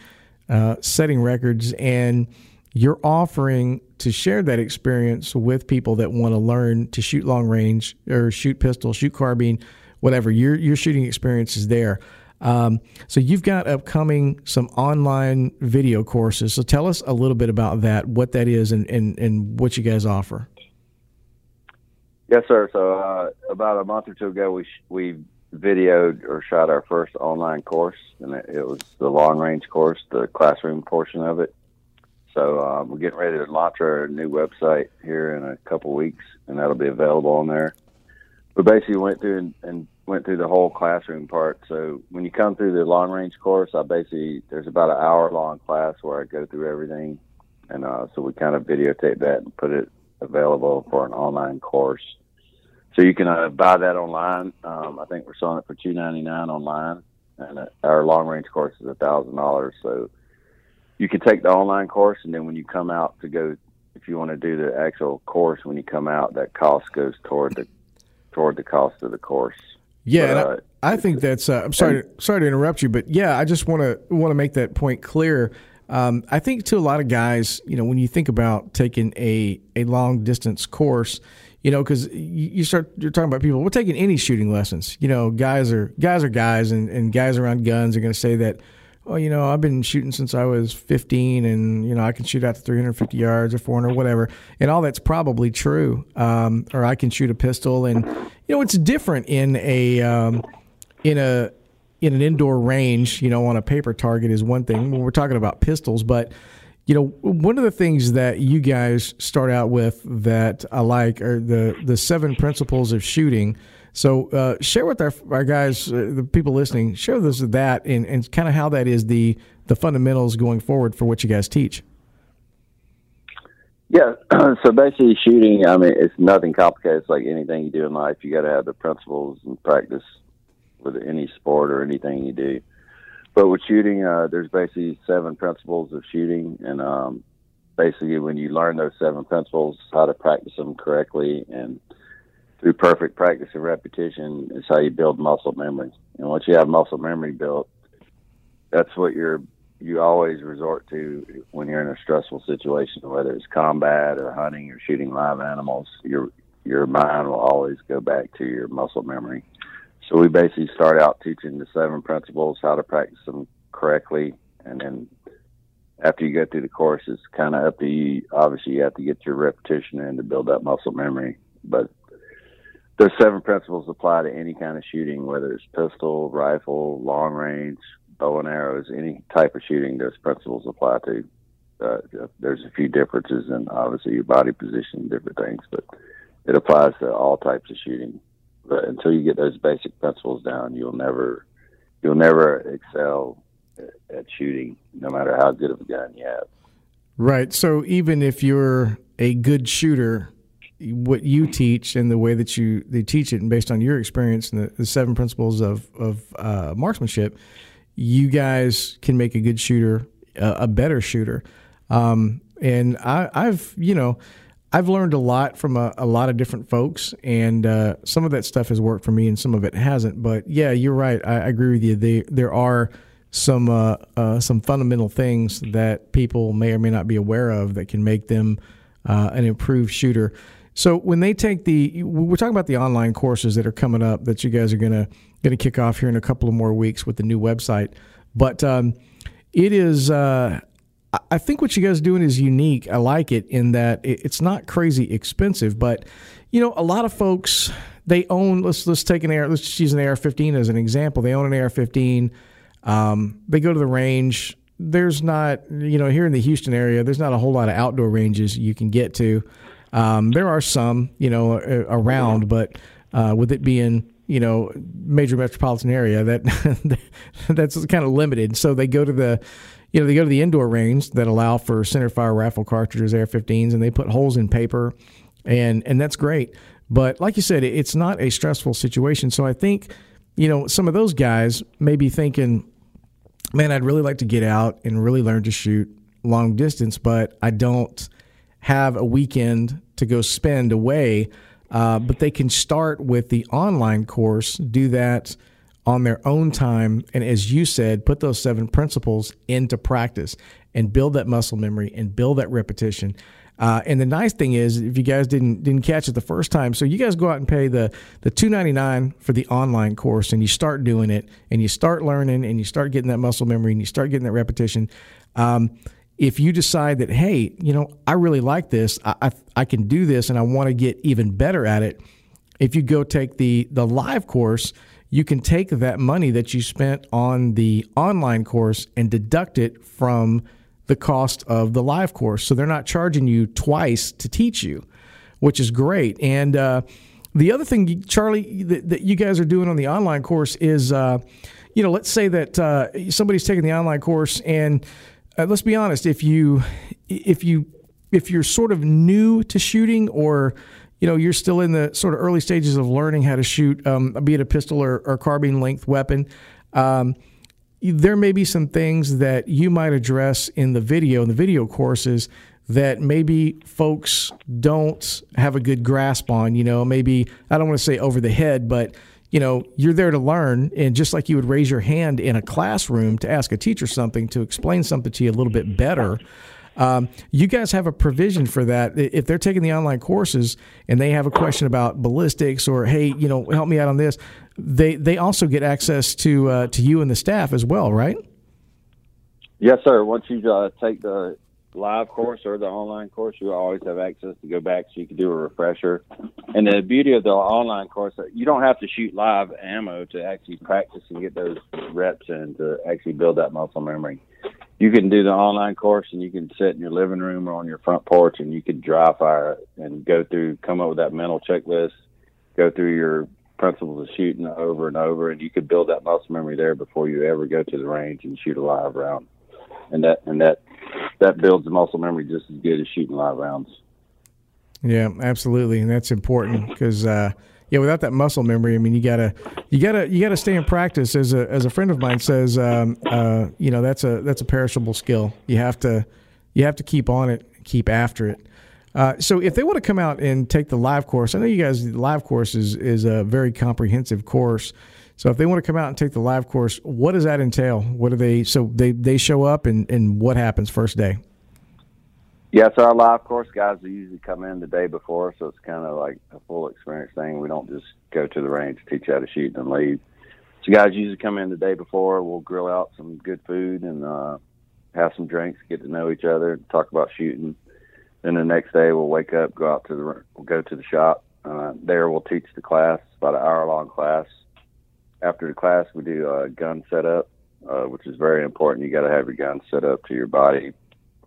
uh, setting records, and you're offering to share that experience with people that want to learn to shoot long range or shoot pistol, shoot carbine, whatever. Your your shooting experience is there. Um, so you've got upcoming some online video courses. So tell us a little bit about that, what that is, and and, and what you guys offer. Yes, sir. So uh, about a month or two ago, we sh- we videoed or shot our first online course, and it, it was the long range course, the classroom portion of it. So um, we're getting ready to launch our new website here in a couple weeks, and that'll be available on there. We basically went through and, and went through the whole classroom part. So when you come through the long range course, I basically there's about an hour long class where I go through everything, and uh, so we kind of videotape that and put it available for an online course. So you can uh, buy that online. Um, I think we're selling it for two ninety nine online, and uh, our long range course is a thousand dollars. So you can take the online course, and then when you come out to go, if you want to do the actual course, when you come out, that cost goes toward the toward the cost of the course. Yeah, But, and uh, I, I think that's. Uh, I'm sorry. sorry to interrupt you, but yeah, I just want to want to make that point clear. Um, I think to a lot of guys, you know, when you think about taking a a long distance course, you know, because you, start you're talking about people. We're taking any shooting lessons. You know, guys are guys are guys, and, and guys around guns are going to say that. well, you know, I've been shooting since I was 15, and you know, I can shoot out to 350 yards or 400, whatever, and all that's probably true. Um, or I can shoot a pistol, and you know, it's different in a um, in a in an indoor range. You know, on a paper target is one thing when we're talking about pistols, but you know, one of the things that you guys start out with that I like are the the seven principles of shooting. So uh, share with our, our guys, uh, the people listening, share with us that and, and kind of how that is the the fundamentals going forward for what you guys teach. Yeah, so basically shooting, I mean, it's nothing complicated. It's like anything you do in life. You got to have the principles and practice with any sport or anything you do. But with shooting, uh, there's basically seven principles of shooting, and um, basically when you learn those seven principles, how to practice them correctly, and through perfect practice and repetition is how you build muscle memory. And once you have muscle memory built, that's what you're you always resort to when you're in a stressful situation, whether it's combat or hunting or shooting live animals. Your your mind will always go back to your muscle memory. So we basically start out teaching the seven principles, how to practice them correctly, and then after you go through the course, it's kind of up to you. Obviously, you have to get your repetition in to build that muscle memory, but those seven principles apply to any kind of shooting, whether it's pistol, rifle, long range, bow and arrows, any type of shooting. Those principles apply to. Uh, there's a few differences in obviously your body position, different things, but it applies to all types of shooting. But until you get those basic principles down, you'll never you'll never excel at shooting, no matter how good of a gun you have. Right. So even if you're a good shooter, what you teach and the way that you they teach it, and based on your experience and the, the seven principles of of uh, marksmanship, you guys can make a good shooter a, a better shooter. Um, and I, I've you know. I've learned a lot from a, a lot of different folks, and uh, some of that stuff has worked for me, and some of it hasn't. But yeah, you're right. I, I agree with you. They, there are some uh, uh, some fundamental things that people may or may not be aware of that can make them uh, an improved shooter. So when they take the, we're talking about the online courses that are coming up that you guys are gonna gonna kick off here in a couple of more weeks with the new website. But um, it is, uh, I think what you guys are doing is unique. I like it in that it's not crazy expensive, but you know, a lot of folks they own. Let's let's take an AR. Let's just use an AR-15 as an example. They own an AR-15. Um, they go to the range. There's not, you know, here in the Houston area, there's not a whole lot of outdoor ranges you can get to. Um, there are some, you know, around, but uh, with it being you know major metropolitan area, that that's kind of limited. So they go to the you know they go to the indoor range that allow for center fire rifle cartridges, AR-15s, and they put holes in paper, and and that's great. But like you said, it's not a stressful situation. So I think you know some of those guys may be thinking, man, I'd really like to get out and really learn to shoot long distance, but I don't have a weekend to go spend away. Uh, but they can start with the online course, do that on their own time, and as you said, put those seven principles into practice and build that muscle memory and build that repetition. Uh, and the nice thing is, if you guys didn't didn't catch it the first time, so you guys go out and pay the the two ninety nine for the online course, and you start doing it, and you start learning, and you start getting that muscle memory, and you start getting that repetition. Um, if you decide that, hey, you know, I really like this, I, I, I can do this, and I want to get even better at it, if you go take the the live course, you can take that money that you spent on the online course and deduct it from the cost of the live course. So they're not charging you twice to teach you, which is great. And uh, the other thing, Charlie, that, that, you guys are doing on the online course is, uh, you know, let's say that uh, somebody's taking the online course and uh, let's be honest, if you if you if you're sort of new to shooting or you know you're still in the sort of early stages of learning how to shoot, um, be it a pistol or, or carbine length weapon. Um, there may be some things that you might address in the video, in the video courses, that maybe folks don't have a good grasp on. You know, maybe I don't want to say over the head, but you know, you're there to learn. And just like you would raise your hand in a classroom to ask a teacher something, to explain something to you a little bit better, um, you guys have a provision for that. If they're taking the online courses and they have a question about ballistics or, hey, you know, help me out on this, they, they also get access to, uh, to you and the staff as well, right? Yes, sir. Once you uh, take the live course or the online course, you always have access to go back so you can do a refresher. And the beauty of the online course, you don't have to shoot live ammo to actually practice and get those reps in to actually build that muscle memory. You can do the online course and you can sit in your living room or on your front porch and you can dry fire and go through, come up with that mental checklist, go through your principles of shooting over and over, and you could build that muscle memory there before you ever go to the range and shoot a live round. And that and that that builds the muscle memory just as good as shooting live rounds. Yeah, absolutely, and that's important because uh, yeah, without that muscle memory, I mean, you gotta you gotta you gotta stay in practice. As a as a friend of mine says, um, uh, you know, that's a that's a perishable skill. You have to you have to keep on it, keep after it. Uh, so if they want to come out and take the live course, I know you guys the live course is is a very comprehensive course. So if they want to come out and take the live course, what does that entail? What do they? So they they show up and and what happens first day? Yes, our live course guys usually come in the day before, so it's kind of like a full experience thing. We don't just go to the range, teach how to shoot, and leave. So guys usually come in the day before. We'll grill out some good food and uh, have some drinks, get to know each other, talk about shooting. Then the next day we'll wake up, go out to the we'll go to the shop. Uh, there we'll teach the class, about an hour long class. After the class, we do a gun setup, uh, which is very important. You got to have your gun set up to your body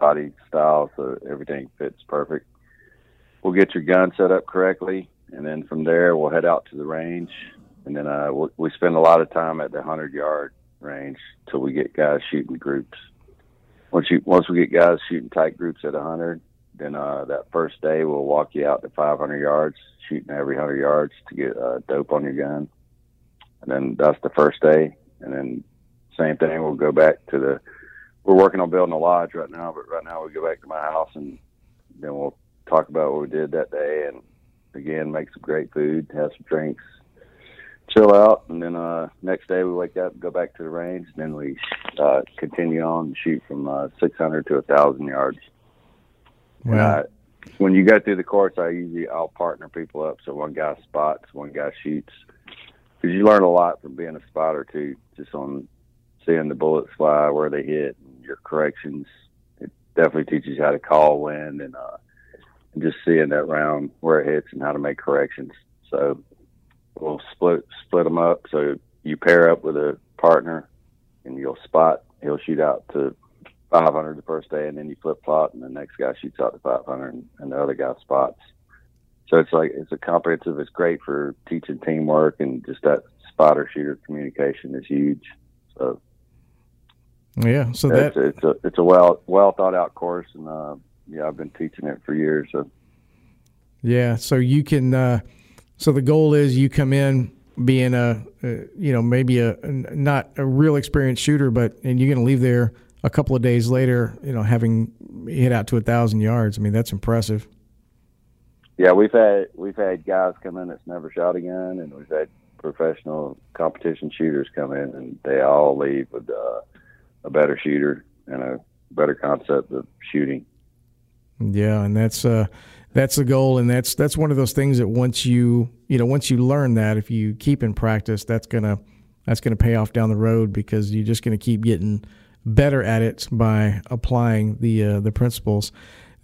body style so everything fits perfect. We'll get your gun set up correctly, and then from there we'll head out to the range, and then uh, we'll, we spend a lot of time at the hundred yard range till we get guys shooting groups. Once you once we get guys shooting tight groups at a hundred, then uh, that first day we'll walk you out to 500 yards, shooting every 100 yards to get uh, dope on your gun, and then that's the first day, and then same thing we'll go back to the we're working on building a lodge right now, but right now we go back to my house and then we'll talk about what we did that day and again make some great food, have some drinks, chill out, and then uh next day we wake up, go back to the range, and then we uh continue on and shoot from uh 600 to a thousand yards. Wow. When you go through the course, I usually I'll partner people up so one guy spots, one guy shoots, because you learn a lot from being a spotter too, just on seeing the bullets fly, where they hit, corrections. It definitely teaches you how to call wind and uh, and just seeing that round where it hits and how to make corrections. So we'll split split them up. So you pair up with a partner, and you'll spot. He'll shoot out to 500 the first day, and then you flip flop, and the next guy shoots out to 500, and, and the other guy spots. So it's like it's a comprehensive. It's great for teaching teamwork and just that spotter shooter communication is huge. So Yeah. So it's, that it's a it's a well well thought out course, and uh, yeah, I've been teaching it for years. So Yeah, so you can. Uh, so the goal is you come in being a, uh, you know, maybe a not a real experienced shooter, but and you're going to leave there a couple of days later, you know, having hit out to a thousand yards. I mean, that's impressive. yeah, we've had we've had guys come in that's never shot a gun, and we've had professional competition shooters come in, and they all leave with uh, a better shooter and a better concept of shooting. Yeah, and that's uh, that's the goal, and that's that's one of those things that once you you know once you learn that, if you keep in practice, that's gonna that's gonna pay off down the road because you're just gonna keep getting better at it by applying the uh, the principles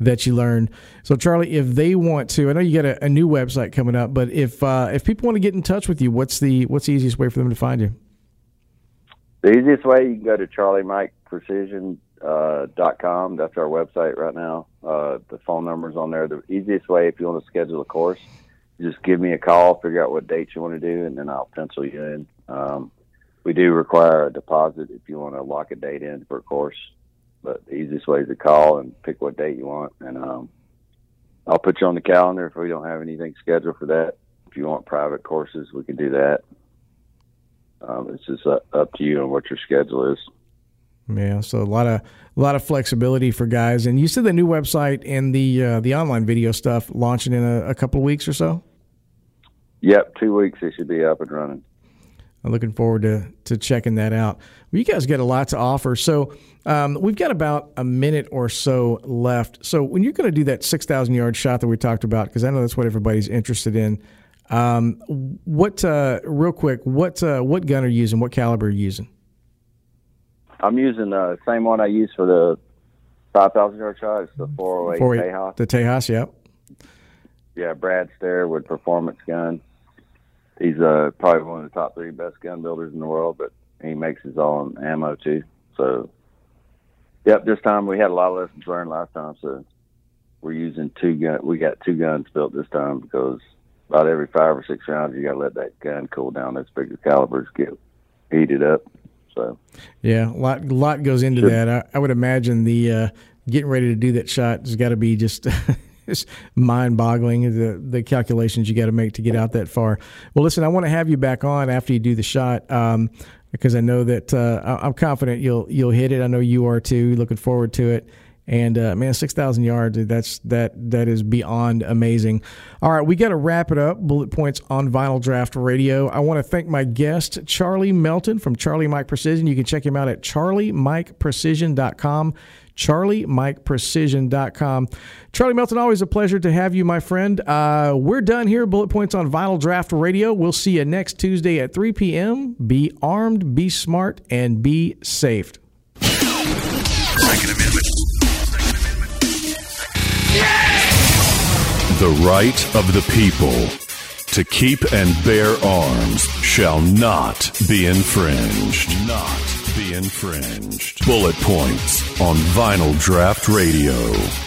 that you learn. So, Charlie, if they want to, I know you got a, a new website coming up, but if uh, if people want to get in touch with you, what's the what's the easiest way for them to find you? The easiest way you can go to charliemikeprecision uh, dot com. That's our website right now. Uh, the phone number's on there. The easiest way, if you want to schedule a course, just give me a call, figure out what dates you want to do, and then I'll pencil you in. Um, we do require a deposit if you want to lock a date in for a course, but the easiest way is to call and pick what date you want, and um, I'll put you on the calendar if we don't have anything scheduled for that. If you want private courses, we can do that. Um, it's just uh, up to you on what your schedule is. Yeah, so a lot of a lot of flexibility for guys. And you said the new website and the uh, the online video stuff launching in a, a couple of weeks or so. Yep, two weeks it should be up and running. I'm looking forward to to checking that out. Well, you guys got a lot to offer. So um, we've got about a minute or so left. So when you're going to do that six thousand yard shot that we talked about, because I know that's what everybody's interested in. Um, what uh, real quick? What uh, what gun are you using? What caliber are you using? I'm using the same one I use for the 5,000 yard shot. It's the 408 For Tejas. the Tejas, yep. Yeah, Brad Stairwood Performance Gun. He's uh, probably one of the top three best gun builders in the world, but he makes his own ammo too. So, yep, this time we had a lot of lessons learned last time, so we're using two gun. We got two guns built this time because about every five or six rounds, you got to let that gun cool down. Those bigger calibers get heated up. So, Yeah, a lot, lot goes into Sure. that. I, I would imagine the uh, getting ready to do that shot has got to be just. Just mind-boggling the the calculations you got to make to get out that far. Well, listen, I want to have you back on after you do the shot um, because I know that uh, I'm confident you'll you'll hit it. I know you are too. Looking forward to it. And uh, man, six thousand yards. That's that that is beyond amazing. All right, we got to wrap it up. Bullet points on Vinyl Draught Radio. I want to thank my guest Charlie Melton from Charlie Mike Precision. You can check him out at charliemikeprecision.com. CharlieMikePrecision.com. Charlie Melton, always a pleasure to have you, my friend. Uh, we're done here. Bullet points on Vinyl Draught Radio. We'll see you next Tuesday at 3 p.m. Be armed, be smart, and be safe. Amendment. The right of the people to keep and bear arms shall not be infringed. Not be infringed. Bullet points on Vinyl Draught Radio.